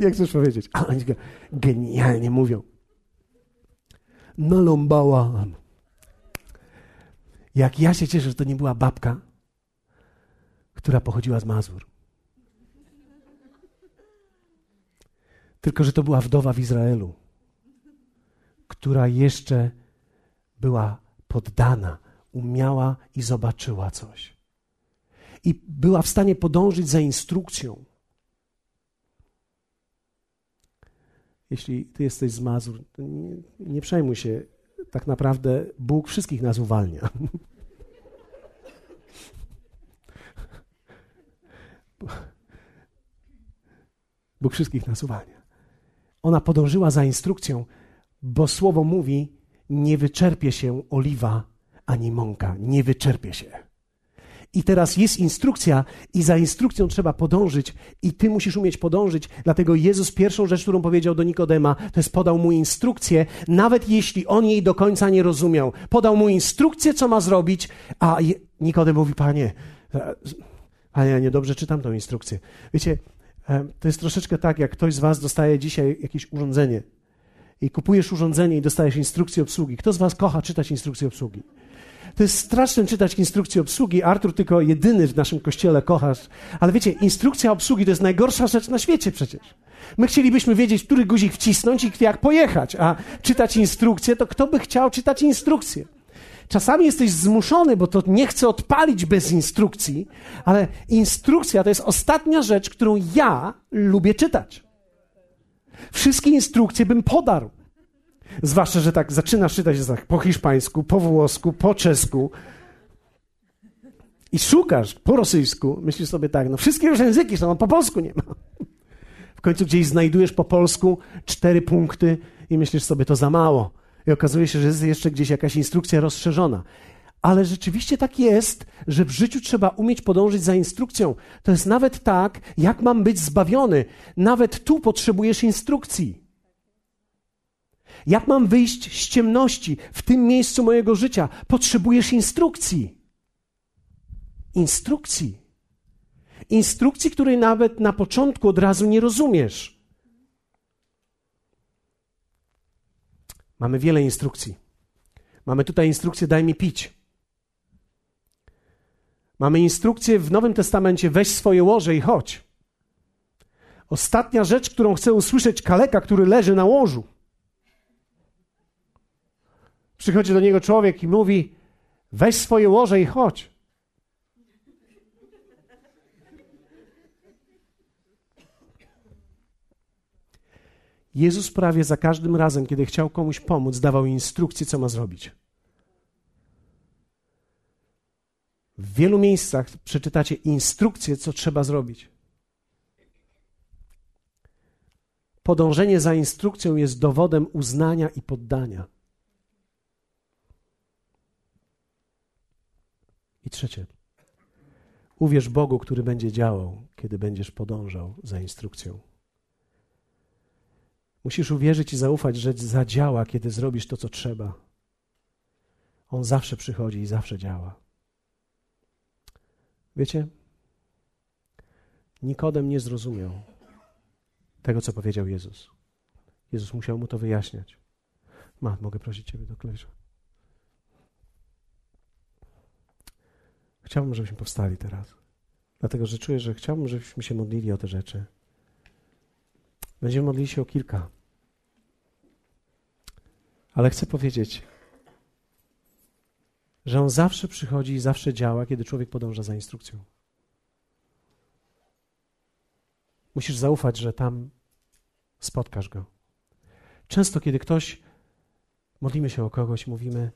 Nie chcesz powiedzieć. A oni genialnie mówią. Naląbałam. Jak ja się cieszę, że to nie była babka, która pochodziła z Mazur. Tylko, że to była wdowa w Izraelu, która jeszcze była poddana, umiała i zobaczyła coś. I była w stanie podążyć za instrukcją. Jeśli ty jesteś z Mazur, nie, nie przejmuj się, tak naprawdę Bóg wszystkich nas uwalnia. Bóg wszystkich nas uwalnia. Ona podążyła za instrukcją, bo słowo mówi: Nie wyczerpie się oliwa ani mąka, nie wyczerpie się. I teraz jest instrukcja, i za instrukcją trzeba podążyć, i ty musisz umieć podążyć. Dlatego Jezus pierwszą rzecz, którą powiedział do Nikodema, to jest podał mu instrukcję, nawet jeśli on jej do końca nie rozumiał. Podał mu instrukcję, co ma zrobić, a Nikodem mówi: Panie, panie, ja niedobrze czytam tą instrukcję. Wiecie, to jest troszeczkę tak, jak ktoś z Was dostaje dzisiaj jakieś urządzenie i kupujesz urządzenie i dostajesz instrukcję obsługi. Kto z Was kocha czytać instrukcję obsługi? To jest straszne czytać instrukcję obsługi. Artur tylko jedyny w naszym kościele kochasz. Ale wiecie, instrukcja obsługi to jest najgorsza rzecz na świecie przecież. My chcielibyśmy wiedzieć, który guzik wcisnąć i jak pojechać, a czytać instrukcję, to kto by chciał czytać instrukcję? Czasami jesteś zmuszony, bo to nie chce odpalić bez instrukcji, ale instrukcja to jest ostatnia rzecz, którą ja lubię czytać. Wszystkie instrukcje bym podarł. Zwłaszcza, że tak zaczynasz czytać tak po hiszpańsku, po włosku, po czesku. I szukasz po rosyjsku, myślisz sobie tak, no wszystkie już języki są, a po polsku nie ma. W końcu gdzieś znajdujesz po polsku cztery punkty i myślisz sobie, to za mało. I okazuje się, że jest jeszcze gdzieś jakaś instrukcja rozszerzona. Ale rzeczywiście tak jest, że w życiu trzeba umieć podążyć za instrukcją. To jest nawet tak, jak mam być zbawiony. Nawet tu potrzebujesz instrukcji. Jak mam wyjść z ciemności w tym miejscu mojego życia? Potrzebujesz instrukcji. Instrukcji. Instrukcji, której nawet na początku od razu nie rozumiesz. Mamy wiele instrukcji. Mamy tutaj instrukcję: daj mi pić. Mamy instrukcję w Nowym Testamencie: weź swoje łoże i chodź. Ostatnia rzecz, którą chce usłyszeć kaleka, który leży na łożu. Przychodzi do niego człowiek i mówi: weź swoje łoże i chodź. Jezus prawie za każdym razem, kiedy chciał komuś pomóc, dawał instrukcję, co ma zrobić. W wielu miejscach przeczytacie instrukcję, co trzeba zrobić. Podążenie za instrukcją jest dowodem uznania i poddania. I trzecie. Uwierz Bogu, który będzie działał, kiedy będziesz podążał za instrukcją. Musisz uwierzyć i zaufać, że zadziała, kiedy zrobisz to, co trzeba. On zawsze przychodzi i zawsze działa. Wiecie? Nikodem nie zrozumiał tego, co powiedział Jezus. Jezus musiał mu to wyjaśniać. Ma, mogę prosić Ciebie do klawisza. Chciałbym, żebyśmy powstali teraz. Dlatego, że czuję, że chciałbym, żebyśmy się modlili o te rzeczy. Będziemy modlili się o kilka. Ale chcę powiedzieć, że on zawsze przychodzi i zawsze działa, kiedy człowiek podąża za instrukcją. Musisz zaufać, że tam spotkasz go. Często, kiedy ktoś, modlimy się o kogoś, mówimy,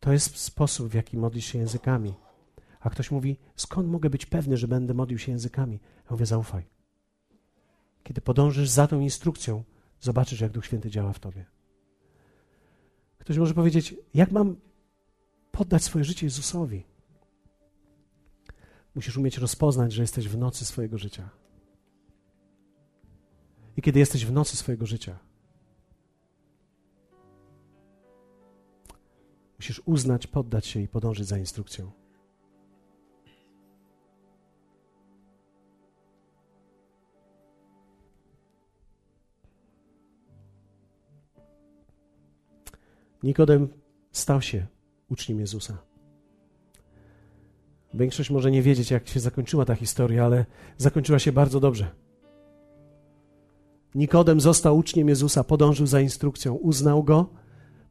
to jest sposób, w jaki modlisz się językami. A ktoś mówi, skąd mogę być pewny, że będę modlił się językami? Ja mówię, zaufaj. Kiedy podążysz za tą instrukcją, zobaczysz, jak Duch Święty działa w tobie. Ktoś może powiedzieć, jak mam poddać swoje życie Jezusowi? Musisz umieć rozpoznać, że jesteś w nocy swojego życia. I kiedy jesteś w nocy swojego życia, Musisz uznać, poddać się i podążyć za instrukcją. Nikodem stał się uczniem Jezusa. Większość może nie wiedzieć, jak się zakończyła ta historia, ale zakończyła się bardzo dobrze. Nikodem został uczniem Jezusa, podążył za instrukcją, uznał go,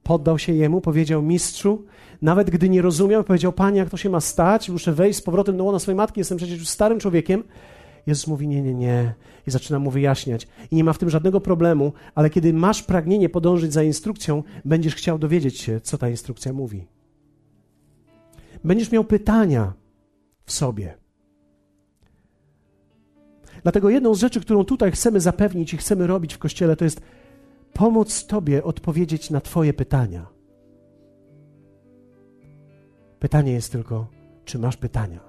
poddał się jemu, powiedział mistrzu, nawet gdy nie rozumiał, powiedział: Panie, jak to się ma stać? Muszę wejść z powrotem do łona swojej matki, jestem przecież już starym człowiekiem. Jezus mówi: Nie, nie, nie. I zaczyna mu wyjaśniać. I nie ma w tym żadnego problemu, ale kiedy masz pragnienie podążyć za instrukcją, będziesz chciał dowiedzieć się, co ta instrukcja mówi. Będziesz miał pytania w sobie. Dlatego jedną z rzeczy, którą tutaj chcemy zapewnić i chcemy robić w kościele, to jest pomóc Tobie odpowiedzieć na Twoje pytania. Pytanie jest tylko, czy masz pytania?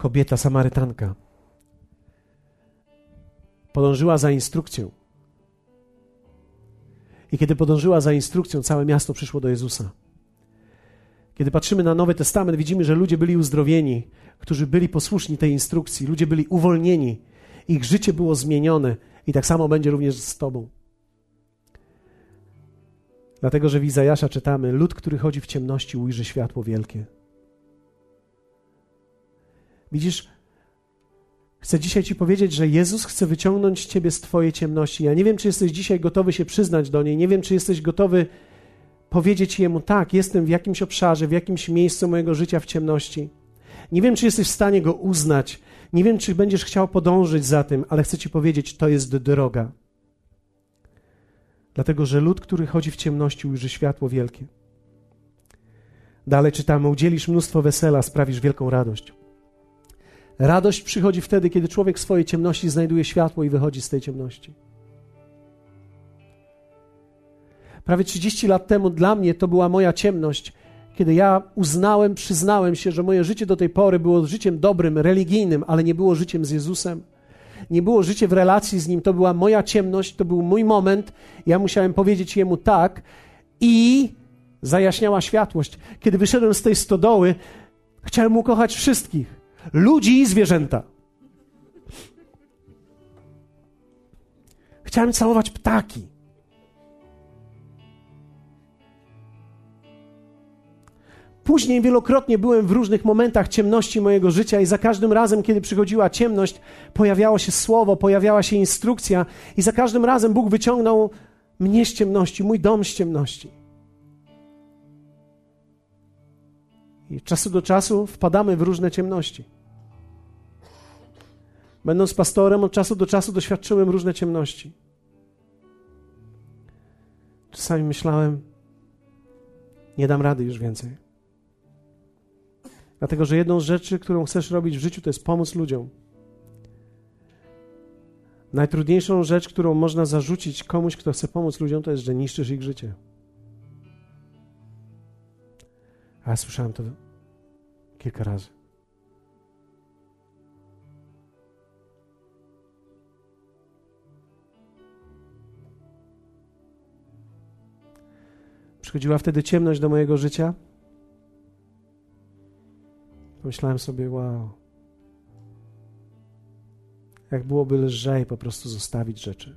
Kobieta Samarytanka podążyła za instrukcją. I kiedy podążyła za instrukcją, całe miasto przyszło do Jezusa. Kiedy patrzymy na Nowy Testament, widzimy, że ludzie byli uzdrowieni, którzy byli posłuszni tej instrukcji, ludzie byli uwolnieni, ich życie było zmienione i tak samo będzie również z Tobą. Dlatego, że w Izajasza czytamy: Lud, który chodzi w ciemności, ujrzy światło wielkie. Widzisz, chcę dzisiaj Ci powiedzieć, że Jezus chce wyciągnąć Ciebie z Twojej ciemności. Ja nie wiem, czy jesteś dzisiaj gotowy się przyznać do niej, nie wiem, czy jesteś gotowy powiedzieć Jemu: Tak, jestem w jakimś obszarze, w jakimś miejscu mojego życia w ciemności. Nie wiem, czy jesteś w stanie go uznać. Nie wiem, czy będziesz chciał podążyć za tym, ale chcę Ci powiedzieć: to jest droga. Dlatego, że lud, który chodzi w ciemności, ujrzy światło wielkie. Dalej czytamy: Udzielisz mnóstwo wesela, sprawisz wielką radość. Radość przychodzi wtedy, kiedy człowiek w swojej ciemności znajduje światło i wychodzi z tej ciemności. Prawie 30 lat temu dla mnie to była moja ciemność, kiedy ja uznałem, przyznałem się, że moje życie do tej pory było życiem dobrym, religijnym, ale nie było życiem z Jezusem. Nie było życie w relacji z Nim, to była moja ciemność, to był mój moment. Ja musiałem powiedzieć Jemu tak i zajaśniała światłość. Kiedy wyszedłem z tej stodoły, chciałem ukochać wszystkich ludzi i zwierzęta. Chciałem całować ptaki. Później wielokrotnie byłem w różnych momentach ciemności mojego życia, i za każdym razem, kiedy przychodziła ciemność, pojawiało się słowo, pojawiała się instrukcja, i za każdym razem Bóg wyciągnął mnie z ciemności, mój dom z ciemności. I czasu do czasu wpadamy w różne ciemności. Będąc pastorem, od czasu do czasu doświadczyłem różne ciemności. Czasami myślałem, nie dam rady już więcej. Dlatego, że jedną z rzeczy, którą chcesz robić w życiu, to jest pomóc ludziom. Najtrudniejszą rzecz, którą można zarzucić komuś, kto chce pomóc ludziom, to jest, że niszczysz ich życie. A ja słyszałem to kilka razy. Przychodziła wtedy ciemność do mojego życia. Pomyślałem sobie, wow. Jak byłoby lżej po prostu zostawić rzeczy.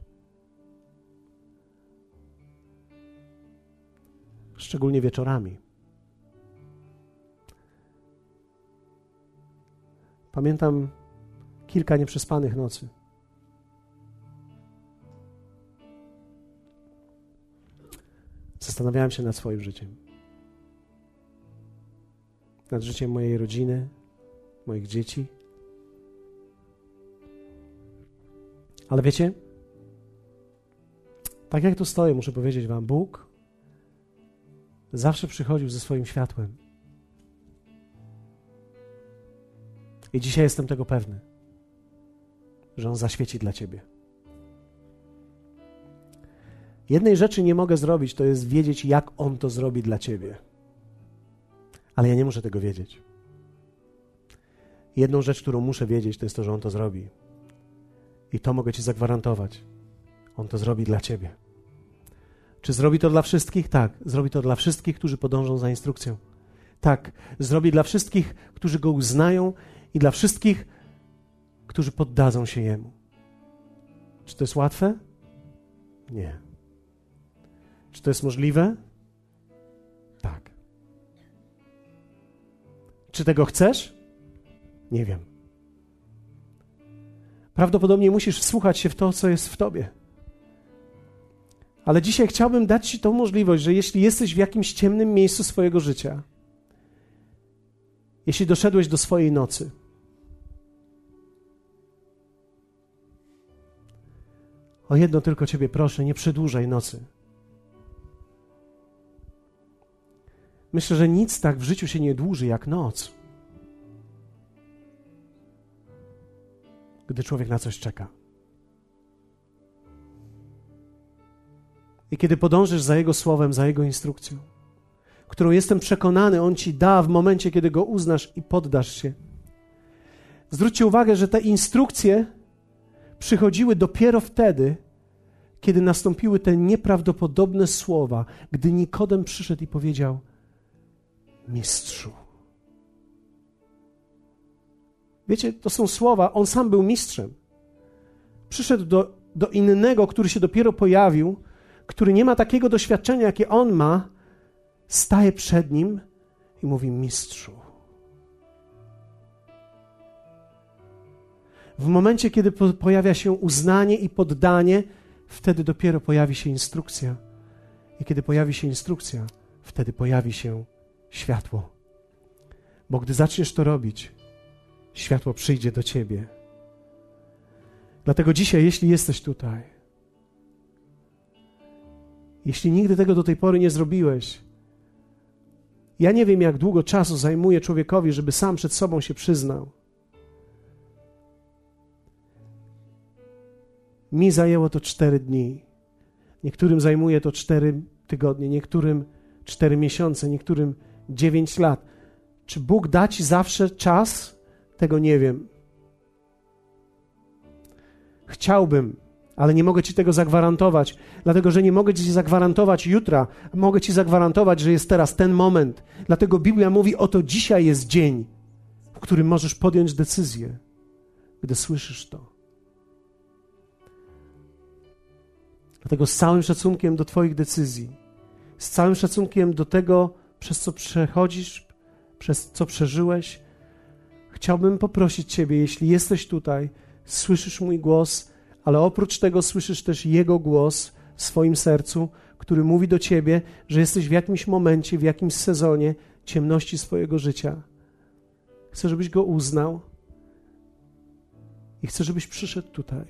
Szczególnie wieczorami. Pamiętam kilka nieprzespanych nocy. Zastanawiałem się nad swoim życiem nad życiem mojej rodziny, moich dzieci. Ale wiecie, tak jak tu stoję, muszę powiedzieć Wam, Bóg zawsze przychodził ze swoim światłem. I dzisiaj jestem tego pewny, że On zaświeci dla Ciebie. Jednej rzeczy nie mogę zrobić, to jest wiedzieć, jak On to zrobi dla Ciebie ale ja nie muszę tego wiedzieć. Jedną rzecz, którą muszę wiedzieć, to jest to, że On to zrobi. I to mogę Ci zagwarantować. On to zrobi dla Ciebie. Czy zrobi to dla wszystkich? Tak, zrobi to dla wszystkich, którzy podążą za instrukcją. Tak, zrobi dla wszystkich, którzy go uznają i dla wszystkich, którzy poddadzą się jemu. Czy to jest łatwe? Nie. Czy to jest możliwe? Tak. Czy tego chcesz? Nie wiem. Prawdopodobnie musisz wsłuchać się w to, co jest w tobie. Ale dzisiaj chciałbym dać Ci tą możliwość, że jeśli jesteś w jakimś ciemnym miejscu swojego życia, jeśli doszedłeś do swojej nocy, o jedno tylko Ciebie proszę, nie przedłużaj nocy. Myślę, że nic tak w życiu się nie dłuży jak noc. Gdy człowiek na coś czeka. I kiedy podążysz za Jego słowem, za Jego instrukcją, którą jestem przekonany, On ci da w momencie, kiedy go uznasz i poddasz się. Zwróćcie uwagę, że te instrukcje przychodziły dopiero wtedy, kiedy nastąpiły te nieprawdopodobne słowa, gdy Nikodem przyszedł i powiedział: Mistrzu. Wiecie, to są słowa, on sam był mistrzem. Przyszedł do, do innego, który się dopiero pojawił, który nie ma takiego doświadczenia, jakie on ma, staje przed nim i mówi: Mistrzu. W momencie, kiedy po pojawia się uznanie i poddanie, wtedy dopiero pojawi się instrukcja. I kiedy pojawi się instrukcja, wtedy pojawi się światło. Bo gdy zaczniesz to robić, światło przyjdzie do ciebie. Dlatego dzisiaj, jeśli jesteś tutaj, jeśli nigdy tego do tej pory nie zrobiłeś, ja nie wiem, jak długo czasu zajmuje człowiekowi, żeby sam przed sobą się przyznał. Mi zajęło to cztery dni. Niektórym zajmuje to cztery tygodnie, niektórym cztery miesiące, niektórym dziewięć lat. Czy Bóg da ci zawsze czas? Tego nie wiem. Chciałbym, ale nie mogę ci tego zagwarantować, dlatego że nie mogę ci zagwarantować jutra, mogę ci zagwarantować, że jest teraz ten moment. Dlatego Biblia mówi: Oto dzisiaj jest dzień, w którym możesz podjąć decyzję, gdy słyszysz to. Dlatego z całym szacunkiem do Twoich decyzji, z całym szacunkiem do tego, przez co przechodzisz, przez co przeżyłeś, chciałbym poprosić Ciebie, jeśli jesteś tutaj, słyszysz mój głos, ale oprócz tego słyszysz też Jego głos w swoim sercu, który mówi do Ciebie, że jesteś w jakimś momencie, w jakimś sezonie ciemności swojego życia. Chcę, żebyś go uznał i chcę, żebyś przyszedł tutaj.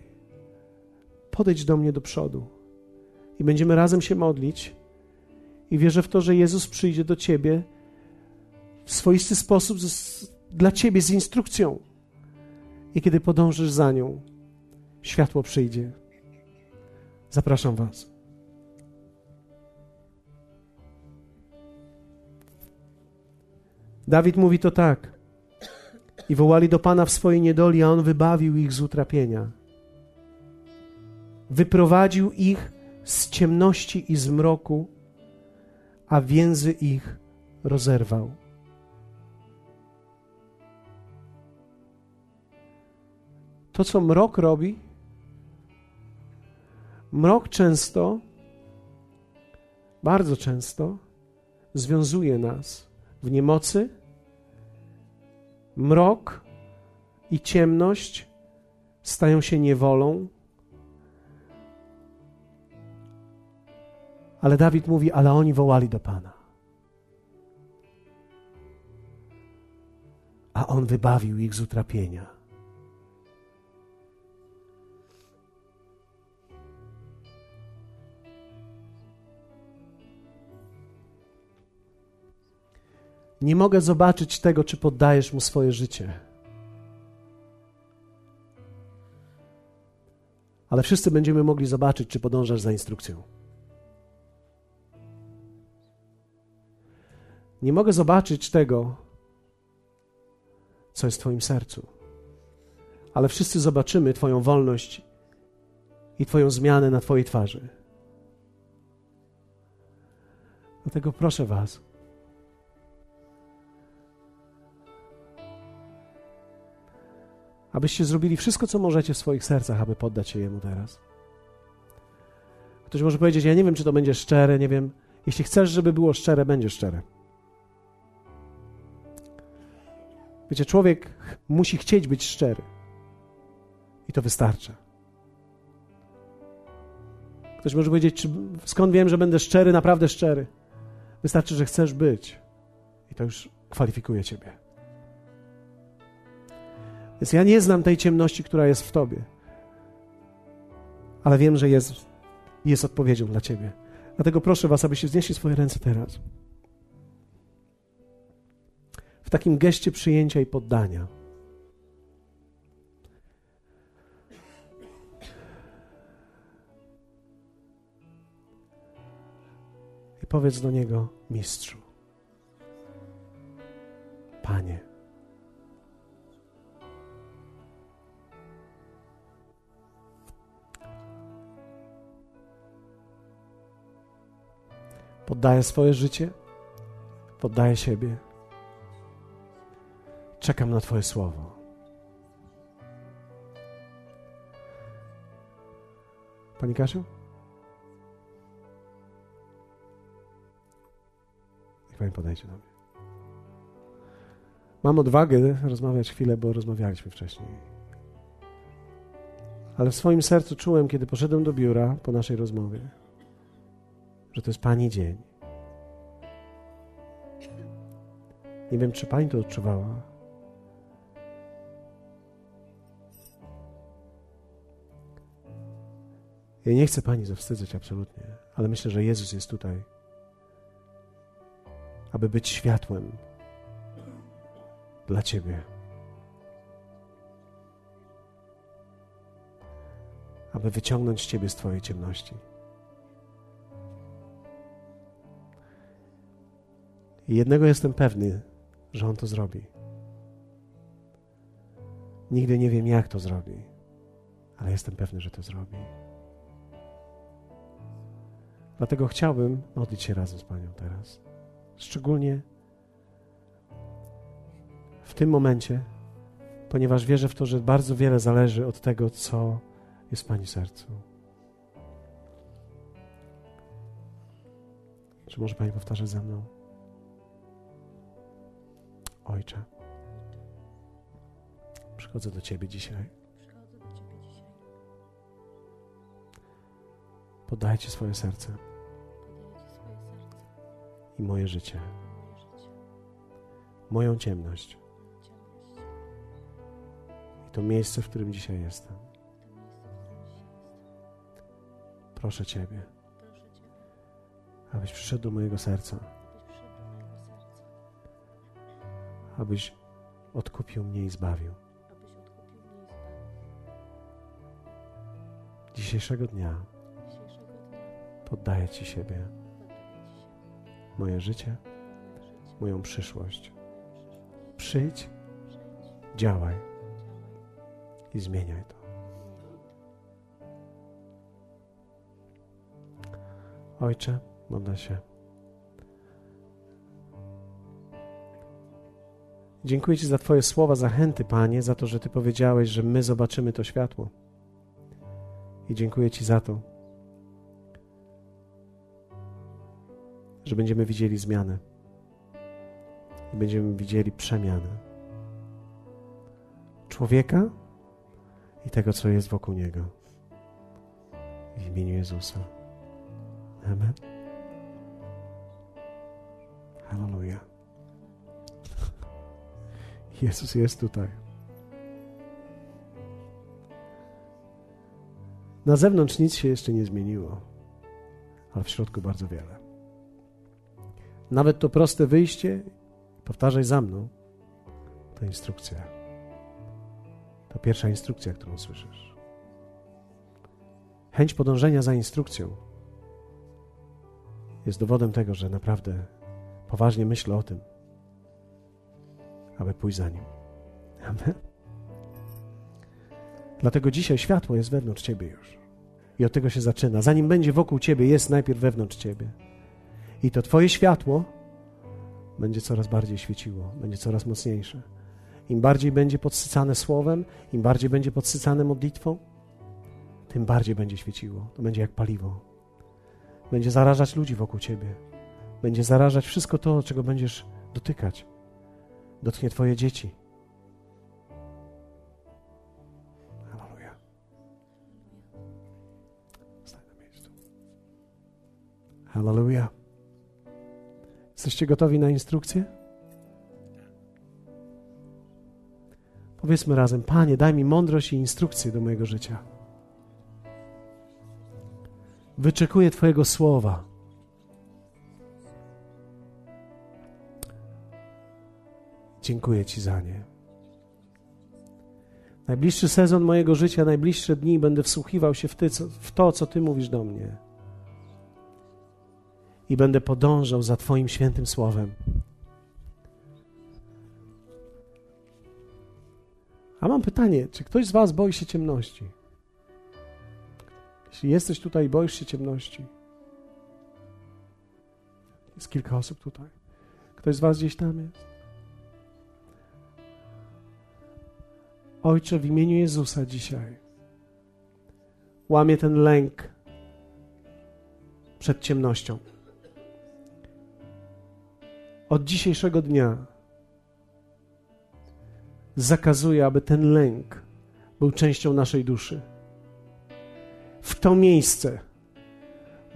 Podejdź do mnie do przodu i będziemy razem się modlić. I wierzę w to, że Jezus przyjdzie do Ciebie w swoisty sposób z, dla Ciebie z instrukcją. I kiedy podążysz za nią, światło przyjdzie. Zapraszam Was. Dawid mówi to tak. I wołali do Pana w swojej niedoli, a On wybawił ich z utrapienia. Wyprowadził ich z ciemności i zmroku, a więzy ich rozerwał. To, co mrok robi, Mrok często, bardzo często związuje nas w niemocy. Mrok i ciemność stają się niewolą. Ale Dawid mówi, ale oni wołali do Pana. A On wybawił ich z utrapienia. Nie mogę zobaczyć tego, czy poddajesz mu swoje życie. Ale wszyscy będziemy mogli zobaczyć, czy podążasz za instrukcją. Nie mogę zobaczyć tego, co jest w Twoim sercu. Ale wszyscy zobaczymy Twoją wolność i Twoją zmianę na Twojej twarzy. Dlatego proszę Was, abyście zrobili wszystko, co możecie w swoich sercach, aby poddać się Jemu teraz. Ktoś może powiedzieć: Ja nie wiem, czy to będzie szczere, nie wiem. Jeśli chcesz, żeby było szczere, będzie szczere. Wiecie, człowiek musi chcieć być szczery. I to wystarcza. Ktoś może powiedzieć, czy, skąd wiem, że będę szczery, naprawdę szczery. Wystarczy, że chcesz być. I to już kwalifikuje ciebie. Więc ja nie znam tej ciemności, która jest w tobie. Ale wiem, że jest, jest odpowiedzią dla ciebie. Dlatego proszę was, abyście znieśli swoje ręce teraz. Takim geście przyjęcia i poddania. I powiedz do niego, mistrzu, panie. Poddaję swoje życie, poddaję siebie. Czekam na Twoje słowo. Pani Kasiu? Niech Pani podejdzie do mnie. Mam odwagę rozmawiać chwilę, bo rozmawialiśmy wcześniej. Ale w swoim sercu czułem, kiedy poszedłem do biura po naszej rozmowie, że to jest Pani dzień. Nie wiem, czy Pani to odczuwała. Ja nie chcę Pani zawstydzać absolutnie, ale myślę, że Jezus jest tutaj, aby być światłem dla Ciebie. Aby wyciągnąć Ciebie z Twojej ciemności. I jednego jestem pewny, że On to zrobi. Nigdy nie wiem, jak to zrobi, ale jestem pewny, że to zrobi. Dlatego chciałbym modlić się razem z Panią teraz. Szczególnie w tym momencie, ponieważ wierzę w to, że bardzo wiele zależy od tego, co jest w Pani sercu. Czy może Pani powtarzać ze mną? Ojcze, przychodzę do Ciebie dzisiaj. Poddajcie swoje serce i moje życie, moją ciemność i to miejsce, w którym dzisiaj jestem. Proszę Ciebie, abyś przyszedł do mojego serca, abyś odkupił mnie i zbawił. Dzisiejszego dnia poddaję Ci siebie, moje życie, moją przyszłość. Przyjdź, działaj i zmieniaj to. Ojcze, modlę się. Dziękuję Ci za Twoje słowa zachęty, Panie, za to, że Ty powiedziałeś, że my zobaczymy to światło. I dziękuję Ci za to, że będziemy widzieli zmianę i będziemy widzieli przemianę człowieka i tego, co jest wokół niego. W imieniu Jezusa. Amen. Halleluja. Jezus jest tutaj. Na zewnątrz nic się jeszcze nie zmieniło, ale w środku bardzo wiele. Nawet to proste wyjście, powtarzaj za mną, to instrukcja. To pierwsza instrukcja, którą słyszysz. Chęć podążenia za instrukcją jest dowodem tego, że naprawdę poważnie myślę o tym, aby pójść za nim. Amen. Dlatego dzisiaj światło jest wewnątrz ciebie już. I od tego się zaczyna. Zanim będzie wokół ciebie, jest najpierw wewnątrz ciebie. I to twoje światło będzie coraz bardziej świeciło, będzie coraz mocniejsze. Im bardziej będzie podsycane słowem, im bardziej będzie podsycane modlitwą, tym bardziej będzie świeciło. To będzie jak paliwo. Będzie zarażać ludzi wokół ciebie. Będzie zarażać wszystko to, czego będziesz dotykać. Dotknie twoje dzieci. Halleluja. Stań na miejscu. Jesteście gotowi na instrukcję? Powiedzmy razem, Panie, daj mi mądrość i instrukcję do mojego życia. Wyczekuję Twojego słowa. Dziękuję Ci za nie. Najbliższy sezon mojego życia, najbliższe dni będę wsłuchiwał się w, ty, w to, co Ty mówisz do mnie. I będę podążał za Twoim świętym słowem. A mam pytanie, czy ktoś z Was boi się ciemności? Jeśli jesteś tutaj i boisz się ciemności, jest kilka osób tutaj. Ktoś z Was gdzieś tam jest? Ojcze, w imieniu Jezusa dzisiaj łamię ten lęk przed ciemnością. Od dzisiejszego dnia zakazuję, aby ten lęk był częścią naszej duszy. W to miejsce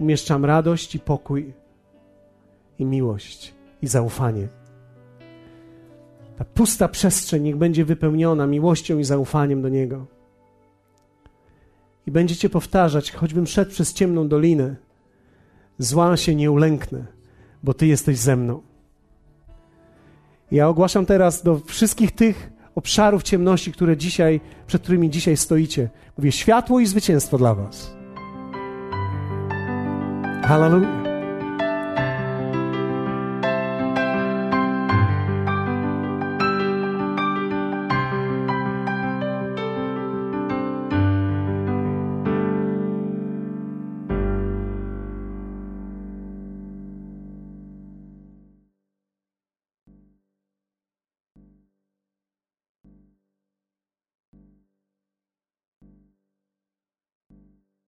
umieszczam radość i pokój, i miłość, i zaufanie. Ta pusta przestrzeń niech będzie wypełniona miłością i zaufaniem do Niego. I będziecie powtarzać, choćbym szedł przez ciemną dolinę, zła się nie ulęknę, bo Ty jesteś ze mną. Ja ogłaszam teraz do wszystkich tych obszarów ciemności, które dzisiaj, przed którymi dzisiaj stoicie. Mówię światło i zwycięstwo dla Was. Hallelujah.